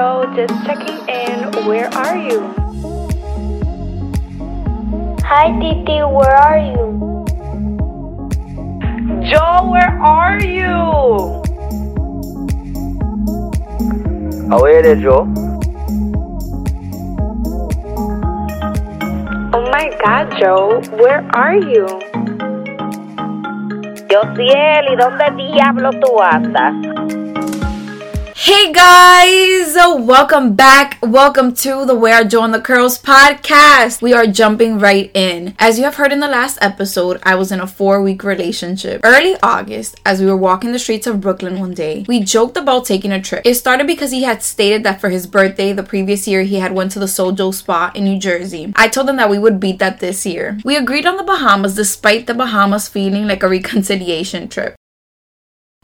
Jo, just checking in. Where are you? Hi, Titi, where are you? Jo, where are you? Away there, Jo. Oh my god, Jo, where are you? Josiel, ¿y dónde diablo tú andas? Hey guys, uh, welcome back. Welcome to the Where Jo and the Curls podcast. We are jumping right in. As you have heard in the last episode, I was in a four week relationship. Early August, as we were walking the streets of Brooklyn one day, we joked about taking a trip. It started because he had stated that for his birthday the previous year he had went to the Sojo Spa in New Jersey. I told him that we would beat that this year. We agreed on the Bahamas despite the Bahamas feeling like a reconciliation trip.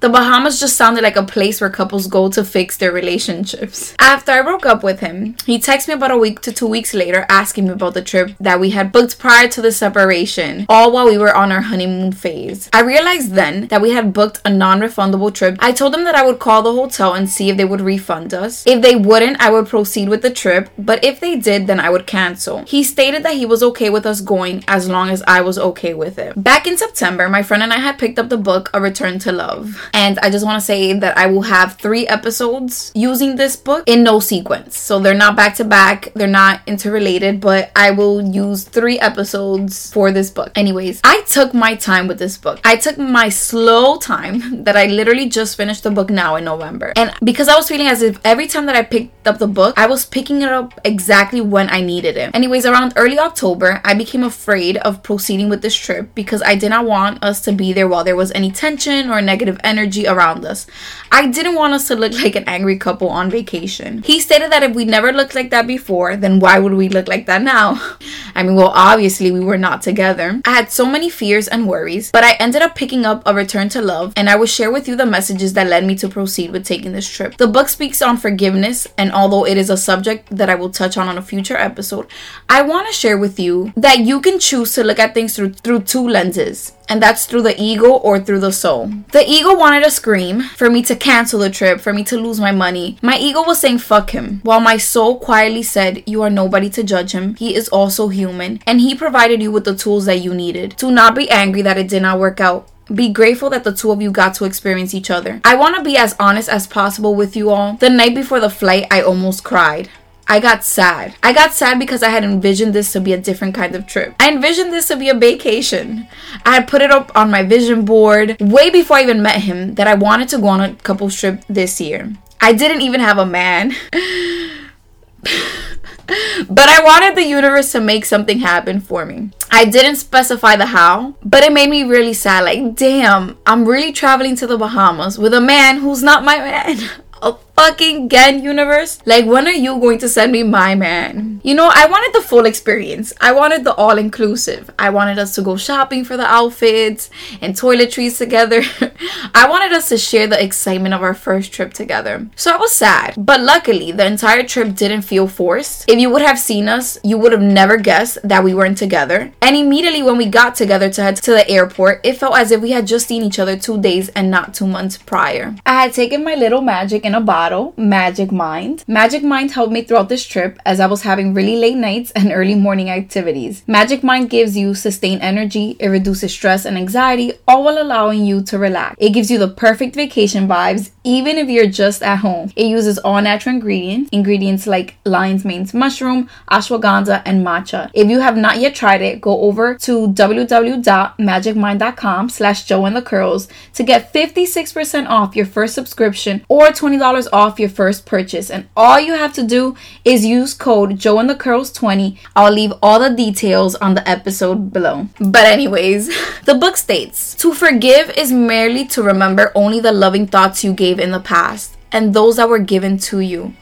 The Bahamas just sounded like a place where couples go to fix their relationships. After I broke up with him, he texted me about a week to two weeks later asking me about the trip that we had booked prior to the separation, all while we were on our honeymoon phase. I realized then that we had booked a non refundable trip. I told him that I would call the hotel and see if they would refund us. If they wouldn't, I would proceed with the trip, but if they did, then I would cancel. He stated that he was okay with us going as long as I was okay with it. Back in September, my friend and I had picked up the book A Return to Love. And I just want to say that I will have three episodes using this book in no sequence. So they're not back to back, they're not interrelated, but I will use three episodes for this book. Anyways, I took my time with this book. I took my slow time that I literally just finished the book now in November. And because I was feeling as if every time that I picked up the book, I was picking it up exactly when I needed it. Anyways, around early October, I became afraid of proceeding with this trip because I did not want us to be there while there was any tension or negative energy around us. I didn't want us to look like an angry couple on vacation. He stated that if we never looked like that before, then why would we look like that now? I mean, well, obviously we were not together. I had so many fears and worries, but I ended up picking up A Return to Love, and I will share with you the messages that led me to proceed with taking this trip. The book speaks on forgiveness, and although it is a subject that I will touch on on a future episode, I want to share with you that you can choose to look at things through through two lenses and that's through the ego or through the soul. The ego wanted to scream for me to cancel the trip, for me to lose my money. My ego was saying fuck him, while my soul quietly said, You are nobody to judge him. He is also human, and he provided you with the tools that you needed. To not be angry that it did not work out. Be grateful that the two of you got to experience each other. I want to be as honest as possible with you all. The night before the flight, I almost cried. I got sad. I got sad because I had envisioned this to be a different kind of trip. I envisioned this to be a vacation. I had put it up on my vision board way before I even met him that I wanted to go on a couple trip this year. I didn't even have a man. but I wanted the universe to make something happen for me. I didn't specify the how, but it made me really sad. Like, damn, I'm really traveling to the Bahamas with a man who's not my man. a oh, fucking Gen universe? Like, when are you going to send me my man? You know, I wanted the full experience. I wanted the all inclusive. I wanted us to go shopping for the outfits and toiletries together. I wanted us to share the excitement of our first trip together. So I was sad. But luckily, the entire trip didn't feel forced. If you would have seen us, you would have never guessed that we weren't together. And immediately when we got together to head to the airport, it felt as if we had just seen each other two days and not two months prior. I had taken my little magic in a bottle bottle, Magic Mind. Magic Mind helped me throughout this trip as I was having really late nights and early morning activities. Magic Mind gives you sustained energy, it reduces stress and anxiety, all while allowing you to relax. It gives you the perfect vacation vibes, even if you're just at home. It uses all natural ingredients, ingredients like lion's mane mushroom, ashwagandha, and matcha. If you have not yet tried it, go over to www.magicmind.com slash Jo and the Curls to get 56% off your first subscription or $20 off your first purchase. And all you have to do is use code Jo and the Curls 20. I'll leave all the details on the episode below. But, anyways, the book states To forgive is merely to remember only the loving thoughts you gave in the past and those that were given to you.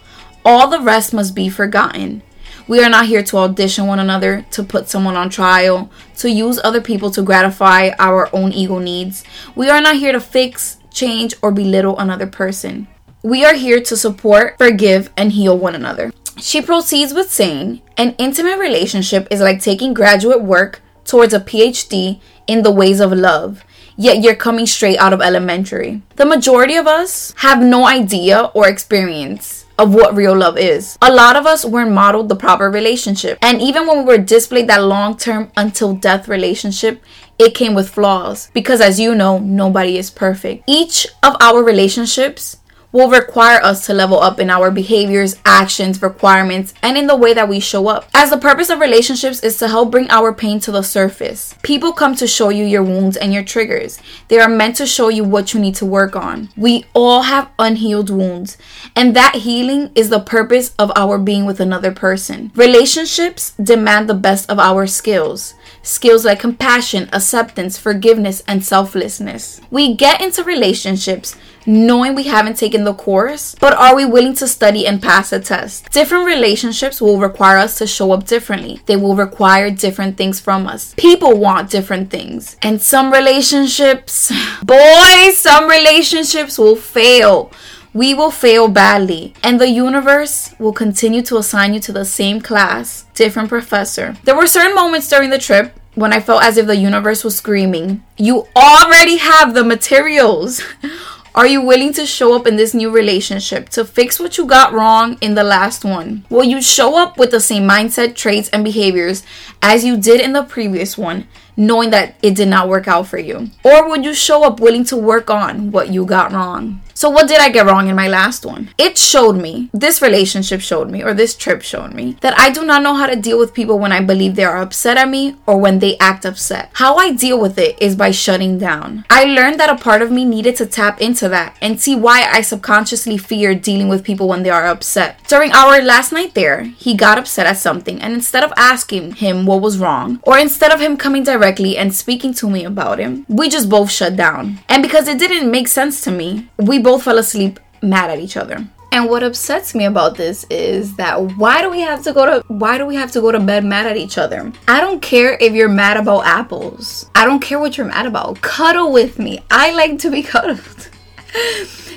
All the rest must be forgotten. We are not here to audition one another, to put someone on trial, to use other people to gratify our own ego needs. We are not here to fix, change, or belittle another person. We are here to support, forgive, and heal one another. She proceeds with saying, An intimate relationship is like taking graduate work towards a PhD in the ways of love, yet you're coming straight out of elementary. The majority of us have no idea or experience of what real love is. A lot of us weren't modeled the proper relationship. And even when we were displayed that long term until death relationship, it came with flaws. Because as you know, nobody is perfect. Each of our relationships will require us to level up in our behaviors, actions, requirements, and in the way that we show up. As the purpose of relationships is to help bring our pain to the surface. People come to show you your wounds and your triggers. They are meant to show you what you need to work on. We all have unhealed wounds, and that healing is the purpose of our being with another person. Relationships demand the best of our skills. Skills like compassion, acceptance, forgiveness, and selflessness. We get into relationships knowing we haven't taken the course, but are we willing to study and pass a test? Different relationships will require us to show up differently. They will require different things from us. People want different things. And some relationships, boys, some relationships will fail. We will fail badly, and the universe will continue to assign you to the same class, different professor. There were certain moments during the trip when I felt as if the universe was screaming, You already have the materials. Are you willing to show up in this new relationship to fix what you got wrong in the last one? Will you show up with the same mindset, traits, and behaviors as you did in the previous one, knowing that it did not work out for you? Or would you show up willing to work on what you got wrong? So, what did I get wrong in my last one? It showed me, this relationship showed me, or this trip showed me, that I do not know how to deal with people when I believe they are upset at me or when they act upset. How I deal with it is by shutting down. I learned that a part of me needed to tap into that and see why I subconsciously fear dealing with people when they are upset. During our last night there, he got upset at something, and instead of asking him what was wrong, or instead of him coming directly and speaking to me about him, we just both shut down. And because it didn't make sense to me, we both fell asleep mad at each other. And what upsets me about this is that why do we have to go to why do we have to go to bed mad at each other? I don't care if you're mad about apples. I don't care what you're mad about. Cuddle with me. I like to be cuddled.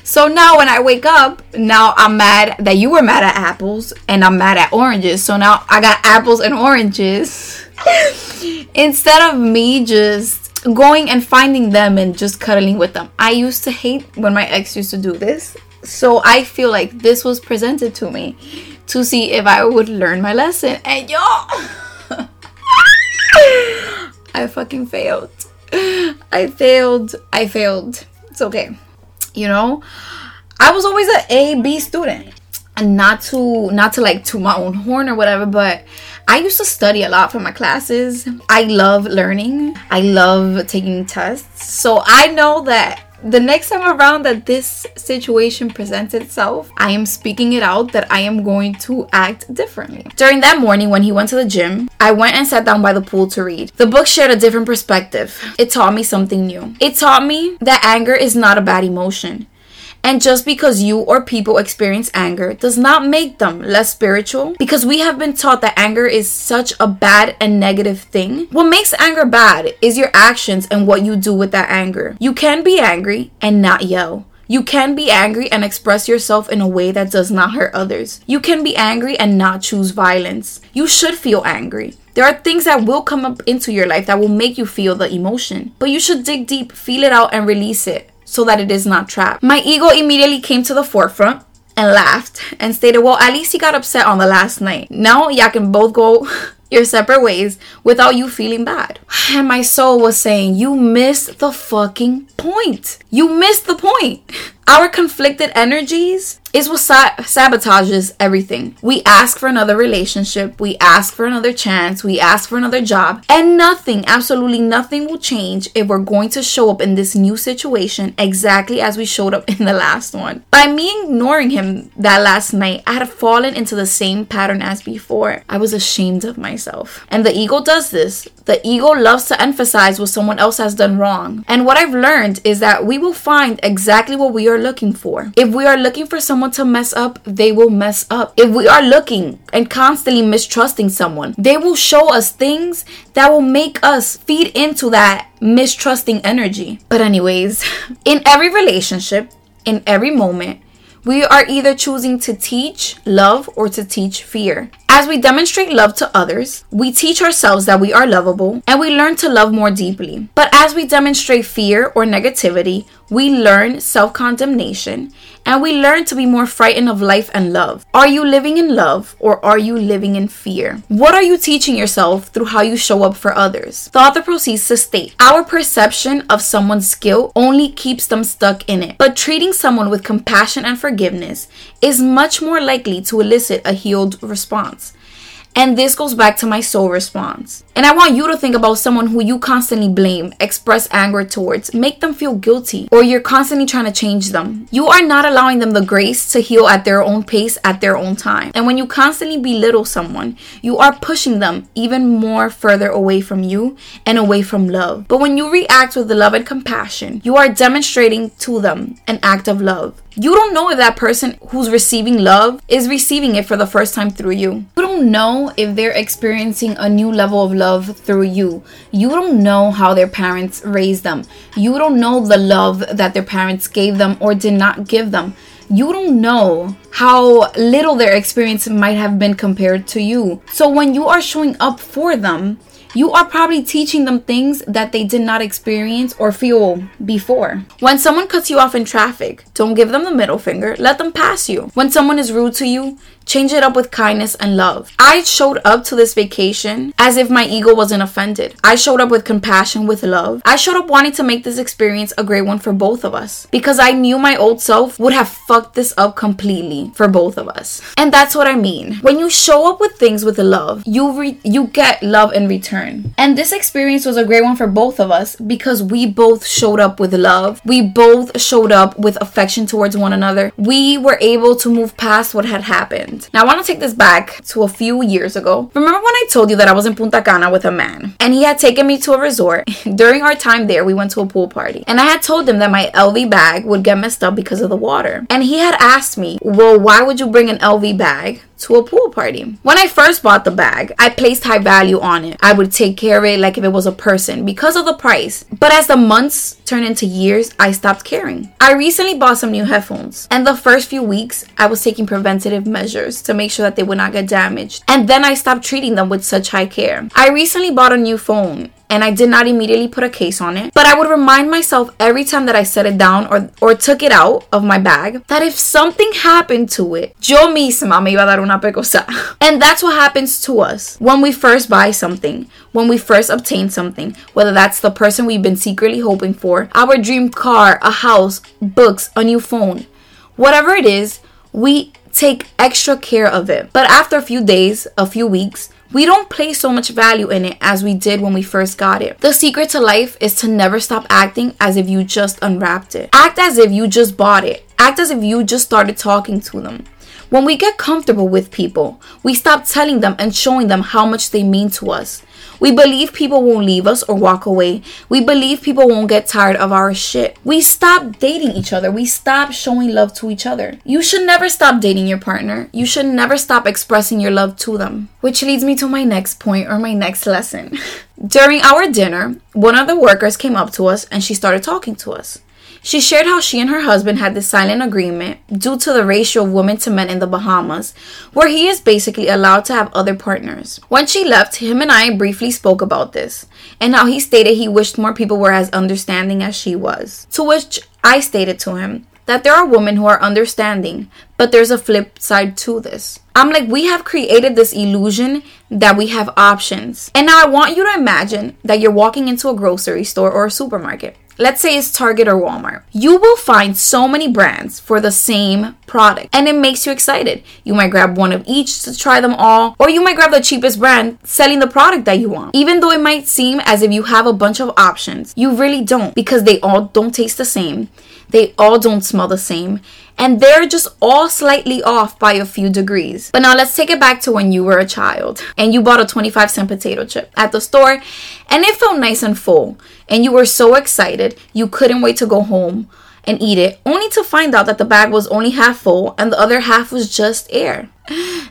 so now when I wake up, now I'm mad that you were mad at apples and I'm mad at oranges. So now I got apples and oranges. Instead of me just going and finding them and just cuddling with them. I used to hate when my ex used to do this. So I feel like this was presented to me to see if I would learn my lesson. And yo, I fucking failed. I failed. I failed. It's okay. You know, I was always an A B student, and not to not to like to my own horn or whatever, but I used to study a lot for my classes. I love learning. I love taking tests. So I know that the next time around that this situation presents itself, I am speaking it out that I am going to act differently. During that morning when he went to the gym, I went and sat down by the pool to read. The book shared a different perspective. It taught me something new. It taught me that anger is not a bad emotion. And just because you or people experience anger does not make them less spiritual, because we have been taught that anger is such a bad and negative thing. What makes anger bad is your actions and what you do with that anger. You can be angry and not yell. You can be angry and express yourself in a way that does not hurt others. You can be angry and not choose violence. You should feel angry. There are things that will come up into your life that will make you feel the emotion, but you should dig deep, feel it out, and release it so that it is not trapped. My ego immediately came to the forefront and laughed and stated, Well, at least he got upset on the last night. Now y'all can both go your separate ways without you feeling bad. And my soul was saying, You missed the fucking point. You missed the point. Our conflicted energies is what sa- sabotages everything. We ask for another relationship, we ask for another chance, we ask for another job, and nothing, absolutely nothing will change if we're going to show up in this new situation exactly as we showed up in the last one. By me ignoring him that last night, I had fallen into the same pattern as before. I was ashamed of myself. And the ego does this. The ego loves to emphasize what someone else has done wrong. And what I've learned is that we will find exactly what we are looking for. If we are looking for someone to mess up, they will mess up. If we are looking and constantly mistrusting someone, they will show us things that will make us feed into that mistrusting energy. But, anyways, in every relationship, in every moment, we are either choosing to teach love or to teach fear. As we demonstrate love to others, we teach ourselves that we are lovable and we learn to love more deeply. But as we demonstrate fear or negativity, we learn self condemnation and we learn to be more frightened of life and love. Are you living in love or are you living in fear? What are you teaching yourself through how you show up for others? The author proceeds to state Our perception of someone's skill only keeps them stuck in it, but treating someone with compassion and forgiveness is much more likely to elicit a healed response. And this goes back to my soul response. And I want you to think about someone who you constantly blame, express anger towards, make them feel guilty, or you're constantly trying to change them. You are not allowing them the grace to heal at their own pace at their own time. And when you constantly belittle someone, you are pushing them even more further away from you and away from love. But when you react with love and compassion, you are demonstrating to them an act of love. You don't know if that person who's receiving love is receiving it for the first time through you. You don't know if they're experiencing a new level of love through you. You don't know how their parents raised them. You don't know the love that their parents gave them or did not give them. You don't know how little their experience might have been compared to you. So when you are showing up for them, you are probably teaching them things that they did not experience or feel before. When someone cuts you off in traffic, don't give them the middle finger, let them pass you. When someone is rude to you, change it up with kindness and love. I showed up to this vacation as if my ego wasn't offended. I showed up with compassion, with love. I showed up wanting to make this experience a great one for both of us because I knew my old self would have fucked this up completely for both of us. And that's what I mean. When you show up with things with love, you re- you get love in return. And this experience was a great one for both of us because we both showed up with love. We both showed up with affection towards one another. We were able to move past what had happened. Now, I want to take this back to a few years ago. Remember when I told you that I was in Punta Cana with a man and he had taken me to a resort? During our time there, we went to a pool party and I had told him that my LV bag would get messed up because of the water. And he had asked me, Well, why would you bring an LV bag to a pool party. When I first bought the bag, I placed high value on it. I would take care of it like if it was a person because of the price. But as the months turned into years, I stopped caring. I recently bought some new headphones, and the first few weeks, I was taking preventative measures to make sure that they would not get damaged. And then I stopped treating them with such high care. I recently bought a new phone and I did not immediately put a case on it. But I would remind myself every time that I set it down or, or took it out of my bag that if something happened to it, yo misma me iba a dar una pecosa. And that's what happens to us when we first buy something, when we first obtain something, whether that's the person we've been secretly hoping for, our dream car, a house, books, a new phone. Whatever it is, we take extra care of it. But after a few days, a few weeks, we don't place so much value in it as we did when we first got it. The secret to life is to never stop acting as if you just unwrapped it. Act as if you just bought it. Act as if you just started talking to them. When we get comfortable with people, we stop telling them and showing them how much they mean to us. We believe people won't leave us or walk away. We believe people won't get tired of our shit. We stop dating each other. We stop showing love to each other. You should never stop dating your partner. You should never stop expressing your love to them. Which leads me to my next point or my next lesson. During our dinner, one of the workers came up to us and she started talking to us. She shared how she and her husband had this silent agreement due to the ratio of women to men in the Bahamas, where he is basically allowed to have other partners. When she left, him and I briefly spoke about this, and how he stated he wished more people were as understanding as she was. To which I stated to him that there are women who are understanding, but there's a flip side to this. I'm like, we have created this illusion that we have options. And now I want you to imagine that you're walking into a grocery store or a supermarket let's say it's Target or Walmart, you will find so many brands for the same product and it makes you excited. You might grab one of each to try them all, or you might grab the cheapest brand selling the product that you want. Even though it might seem as if you have a bunch of options, you really don't because they all don't taste the same, they all don't smell the same, and they're just all slightly off by a few degrees. But now let's take it back to when you were a child and you bought a 25 cent potato chip at the store and it felt nice and full and you were so excited you couldn't wait to go home and eat it, only to find out that the bag was only half full and the other half was just air.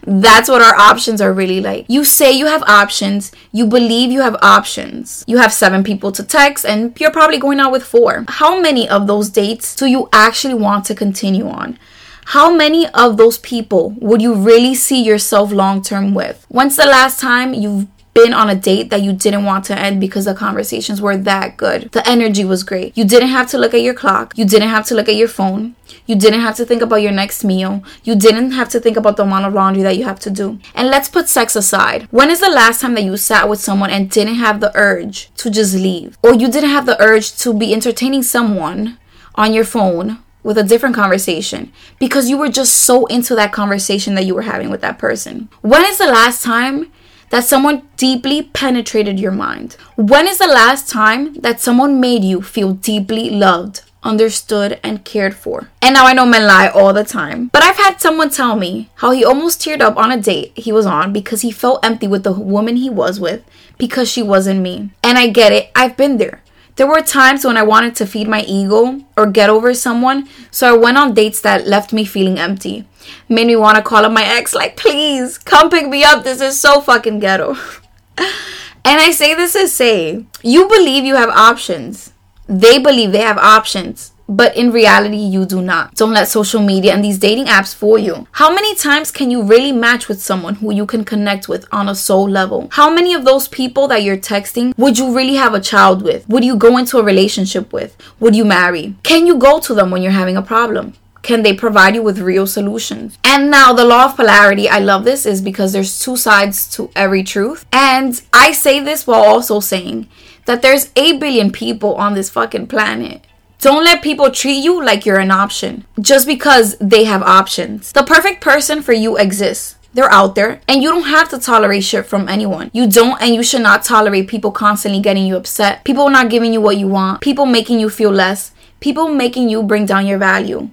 That's what our options are really like. You say you have options, you believe you have options. You have seven people to text, and you're probably going out with four. How many of those dates do you actually want to continue on? How many of those people would you really see yourself long term with? When's the last time you've been on a date that you didn't want to end because the conversations were that good. The energy was great. You didn't have to look at your clock. You didn't have to look at your phone. You didn't have to think about your next meal. You didn't have to think about the amount of laundry that you have to do. And let's put sex aside. When is the last time that you sat with someone and didn't have the urge to just leave? Or you didn't have the urge to be entertaining someone on your phone with a different conversation because you were just so into that conversation that you were having with that person. When is the last time that someone deeply penetrated your mind? When is the last time that someone made you feel deeply loved, understood, and cared for? And now I know men lie all the time, but I've had someone tell me how he almost teared up on a date he was on because he felt empty with the woman he was with because she wasn't me. And I get it, I've been there. There were times when I wanted to feed my ego or get over someone, so I went on dates that left me feeling empty. Made me want to call up my ex, like, please, come pick me up. This is so fucking ghetto. and I say this to say, you believe you have options. They believe they have options but in reality, you do not. Don't let social media and these dating apps fool you. How many times can you really match with someone who you can connect with on a soul level? How many of those people that you're texting would you really have a child with? Would you go into a relationship with? Would you marry? Can you go to them when you're having a problem? Can they provide you with real solutions? And now, the law of polarity, I love this, is because there's two sides to every truth. And I say this while also saying that there's 8 billion people on this fucking planet. Don't let people treat you like you're an option just because they have options. The perfect person for you exists. They're out there, and you don't have to tolerate shit from anyone. You don't, and you should not tolerate people constantly getting you upset, people not giving you what you want, people making you feel less, people making you bring down your value.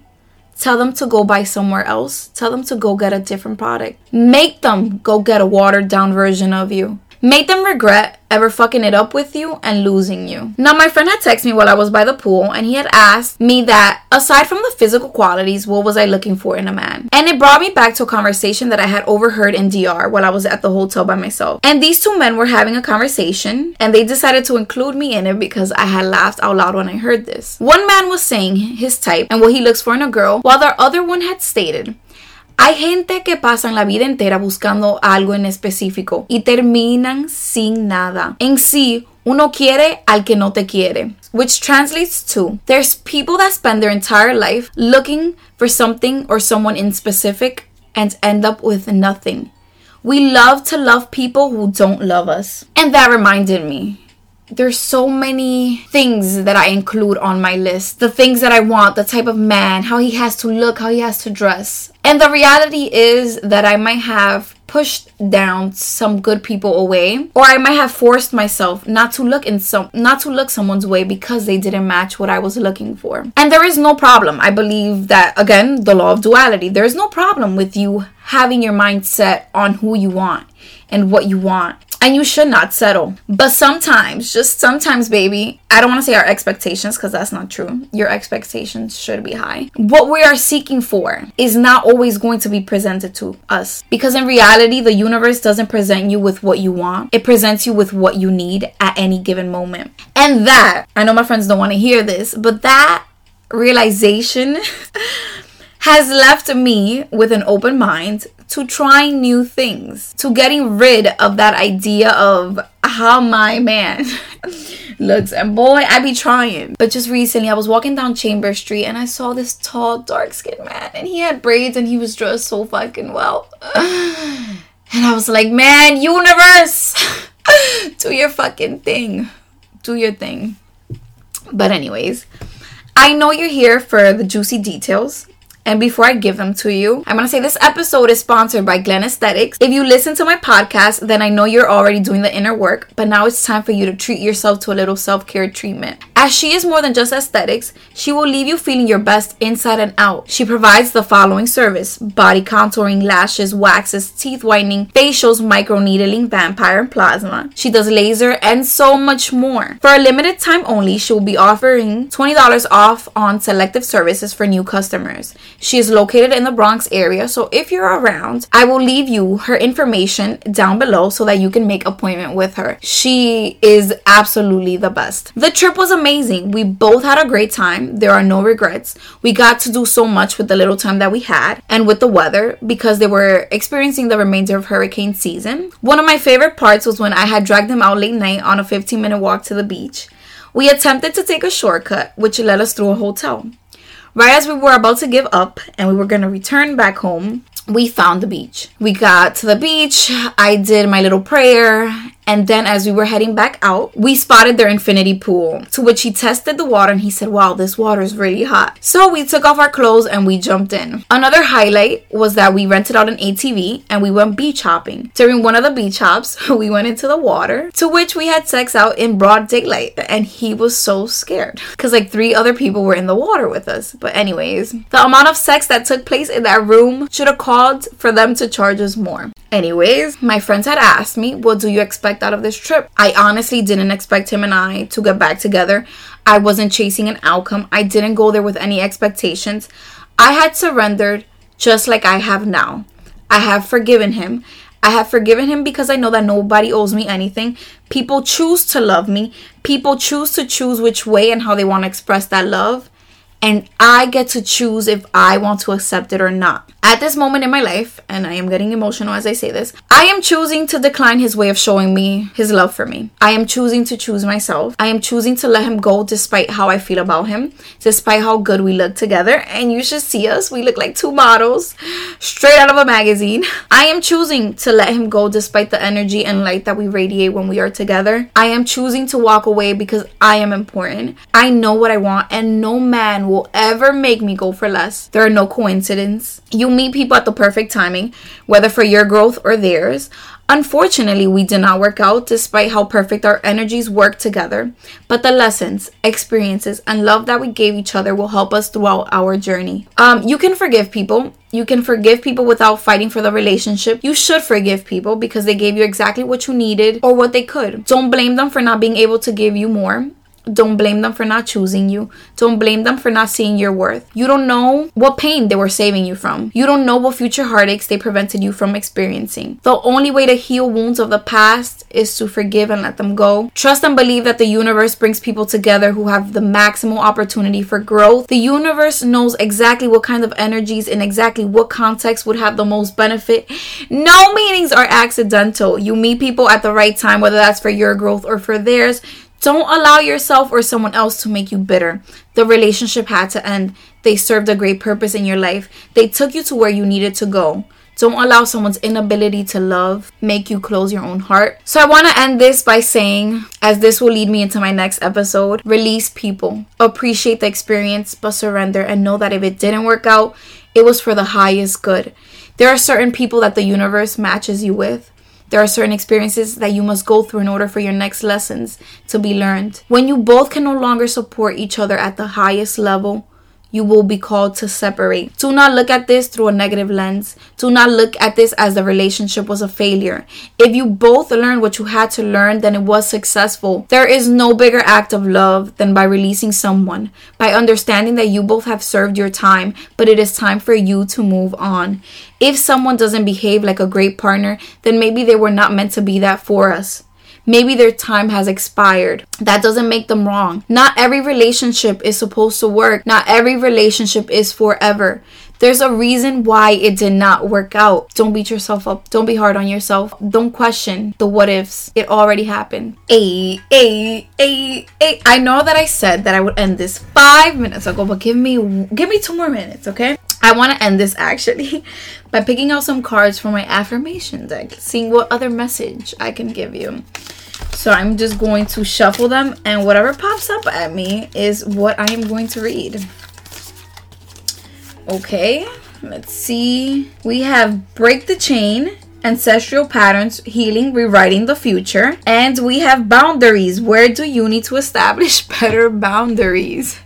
Tell them to go buy somewhere else. Tell them to go get a different product. Make them go get a watered down version of you. Make them regret ever fucking it up with you and losing you. Now, my friend had texted me while I was by the pool and he had asked me that aside from the physical qualities, what was I looking for in a man? And it brought me back to a conversation that I had overheard in DR while I was at the hotel by myself. And these two men were having a conversation and they decided to include me in it because I had laughed out loud when I heard this. One man was saying his type and what he looks for in a girl, while the other one had stated, Hay gente que pasan la vida entera buscando algo en específico y terminan sin nada. En sí, uno quiere al que no te quiere. Which translates to there's people that spend their entire life looking for something or someone in specific and end up with nothing. We love to love people who don't love us. And that reminded me there's so many things that I include on my list. The things that I want, the type of man, how he has to look, how he has to dress. And the reality is that I might have pushed down some good people away or I might have forced myself not to look in some not to look someone's way because they didn't match what I was looking for. And there is no problem. I believe that again, the law of duality. There is no problem with you having your mind set on who you want and what you want and you should not settle. But sometimes, just sometimes, baby, I don't want to say our expectations because that's not true. Your expectations should be high. What we are seeking for is not always going to be presented to us because in reality, the universe doesn't present you with what you want, it presents you with what you need at any given moment. And that, I know my friends don't want to hear this, but that realization. has left me with an open mind to trying new things, to getting rid of that idea of how my man looks. And boy, I be trying. But just recently, I was walking down Chamber Street and I saw this tall, dark skinned man, and he had braids and he was dressed so fucking well. And I was like, man, universe, do your fucking thing. Do your thing. But, anyways, I know you're here for the juicy details. And before I give them to you, I'm gonna say this episode is sponsored by Glen Esthetics. If you listen to my podcast, then I know you're already doing the inner work, but now it's time for you to treat yourself to a little self care treatment. As she is more than just aesthetics, she will leave you feeling your best inside and out. She provides the following service body contouring, lashes, waxes, teeth whitening, facials, micro needling, vampire, and plasma. She does laser and so much more. For a limited time only, she will be offering $20 off on selective services for new customers. She is located in the Bronx area, so if you're around, I will leave you her information down below so that you can make appointment with her. She is absolutely the best. The trip was amazing. We both had a great time. There are no regrets. We got to do so much with the little time that we had and with the weather because they were experiencing the remainder of hurricane season. One of my favorite parts was when I had dragged them out late night on a 15 minute walk to the beach. We attempted to take a shortcut, which led us through a hotel. Right as we were about to give up and we were going to return back home, we found the beach. We got to the beach. I did my little prayer. And then, as we were heading back out, we spotted their infinity pool. To which he tested the water and he said, Wow, this water is really hot. So we took off our clothes and we jumped in. Another highlight was that we rented out an ATV and we went beach hopping. During one of the beach hops, we went into the water, to which we had sex out in broad daylight. And he was so scared because, like, three other people were in the water with us. But, anyways, the amount of sex that took place in that room should have called for them to charge us more. Anyways, my friends had asked me, What do you expect out of this trip? I honestly didn't expect him and I to get back together. I wasn't chasing an outcome. I didn't go there with any expectations. I had surrendered just like I have now. I have forgiven him. I have forgiven him because I know that nobody owes me anything. People choose to love me. People choose to choose which way and how they want to express that love. And I get to choose if I want to accept it or not. At this moment in my life, and I am getting emotional as I say this, I am choosing to decline his way of showing me his love for me. I am choosing to choose myself. I am choosing to let him go despite how I feel about him, despite how good we look together. And you should see us. We look like two models straight out of a magazine. I am choosing to let him go despite the energy and light that we radiate when we are together. I am choosing to walk away because I am important. I know what I want, and no man will ever make me go for less. There are no coincidences. You meet people at the perfect timing, whether for your growth or theirs. Unfortunately, we did not work out despite how perfect our energies work together. But the lessons, experiences, and love that we gave each other will help us throughout our journey. Um, you can forgive people. You can forgive people without fighting for the relationship. You should forgive people because they gave you exactly what you needed or what they could. Don't blame them for not being able to give you more. Don't blame them for not choosing you. Don't blame them for not seeing your worth. You don't know what pain they were saving you from. You don't know what future heartaches they prevented you from experiencing. The only way to heal wounds of the past is to forgive and let them go. Trust and believe that the universe brings people together who have the maximal opportunity for growth. The universe knows exactly what kind of energies in exactly what context would have the most benefit. No meetings are accidental. You meet people at the right time, whether that's for your growth or for theirs. Don't allow yourself or someone else to make you bitter. The relationship had to end. They served a great purpose in your life. They took you to where you needed to go. Don't allow someone's inability to love make you close your own heart. So I want to end this by saying, as this will lead me into my next episode, release people. Appreciate the experience, but surrender and know that if it didn't work out, it was for the highest good. There are certain people that the universe matches you with. There are certain experiences that you must go through in order for your next lessons to be learned. When you both can no longer support each other at the highest level, you will be called to separate. Do not look at this through a negative lens. Do not look at this as the relationship was a failure. If you both learned what you had to learn, then it was successful. There is no bigger act of love than by releasing someone, by understanding that you both have served your time, but it is time for you to move on. If someone doesn't behave like a great partner, then maybe they were not meant to be that for us. Maybe their time has expired. That doesn't make them wrong. Not every relationship is supposed to work. Not every relationship is forever. There's a reason why it did not work out. Don't beat yourself up. Don't be hard on yourself. Don't question the what ifs. It already happened. A, a, a, a. I know that I said that I would end this five minutes ago, but give me give me two more minutes, okay? I want to end this actually by picking out some cards for my affirmation deck, seeing what other message I can give you. So I'm just going to shuffle them, and whatever pops up at me is what I am going to read. Okay, let's see. We have Break the Chain, Ancestral Patterns, Healing, Rewriting the Future. And we have Boundaries. Where do you need to establish better boundaries?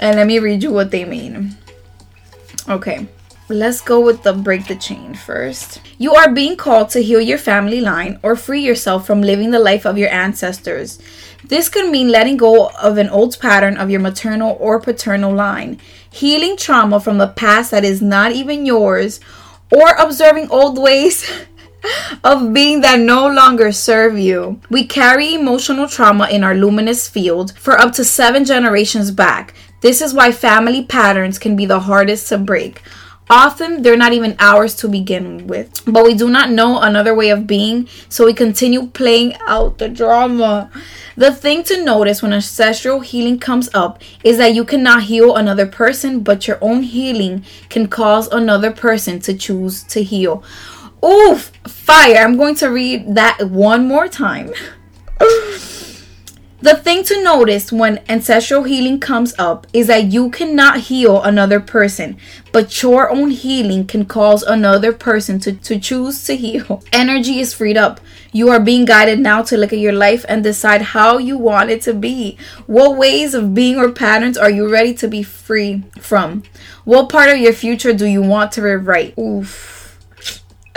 And let me read you what they mean. Okay. Let's go with the break the chain first. You are being called to heal your family line or free yourself from living the life of your ancestors. This could mean letting go of an old pattern of your maternal or paternal line, healing trauma from the past that is not even yours, or observing old ways of being that no longer serve you. We carry emotional trauma in our luminous field for up to seven generations back. This is why family patterns can be the hardest to break. Often they're not even ours to begin with, but we do not know another way of being, so we continue playing out the drama. The thing to notice when ancestral healing comes up is that you cannot heal another person, but your own healing can cause another person to choose to heal. Oof, fire. I'm going to read that one more time. The thing to notice when ancestral healing comes up is that you cannot heal another person, but your own healing can cause another person to, to choose to heal. Energy is freed up. You are being guided now to look at your life and decide how you want it to be. What ways of being or patterns are you ready to be free from? What part of your future do you want to rewrite? Oof.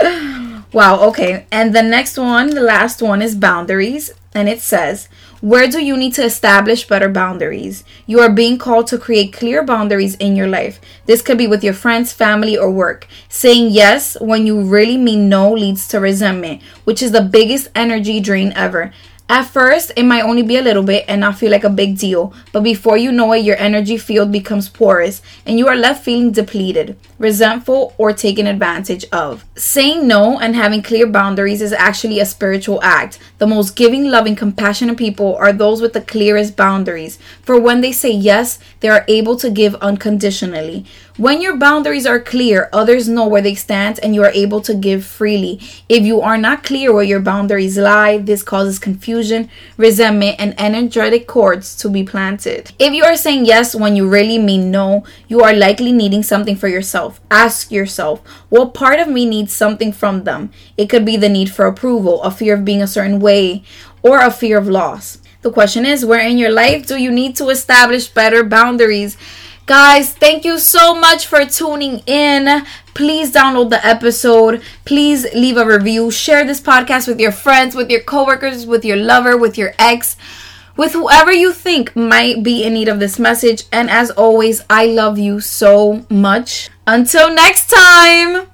wow, okay. And the next one, the last one is boundaries. And it says, where do you need to establish better boundaries? You are being called to create clear boundaries in your life. This could be with your friends, family, or work. Saying yes when you really mean no leads to resentment, which is the biggest energy drain ever. At first, it might only be a little bit and not feel like a big deal, but before you know it, your energy field becomes porous and you are left feeling depleted, resentful, or taken advantage of. Saying no and having clear boundaries is actually a spiritual act. The most giving, loving, compassionate people are those with the clearest boundaries, for when they say yes, they are able to give unconditionally. When your boundaries are clear, others know where they stand and you are able to give freely. If you are not clear where your boundaries lie, this causes confusion, resentment, and energetic cords to be planted. If you are saying yes when you really mean no, you are likely needing something for yourself. Ask yourself, what part of me needs something from them? It could be the need for approval, a fear of being a certain way, or a fear of loss. The question is, where in your life do you need to establish better boundaries? Guys, thank you so much for tuning in. Please download the episode. Please leave a review. Share this podcast with your friends, with your coworkers, with your lover, with your ex, with whoever you think might be in need of this message. And as always, I love you so much. Until next time.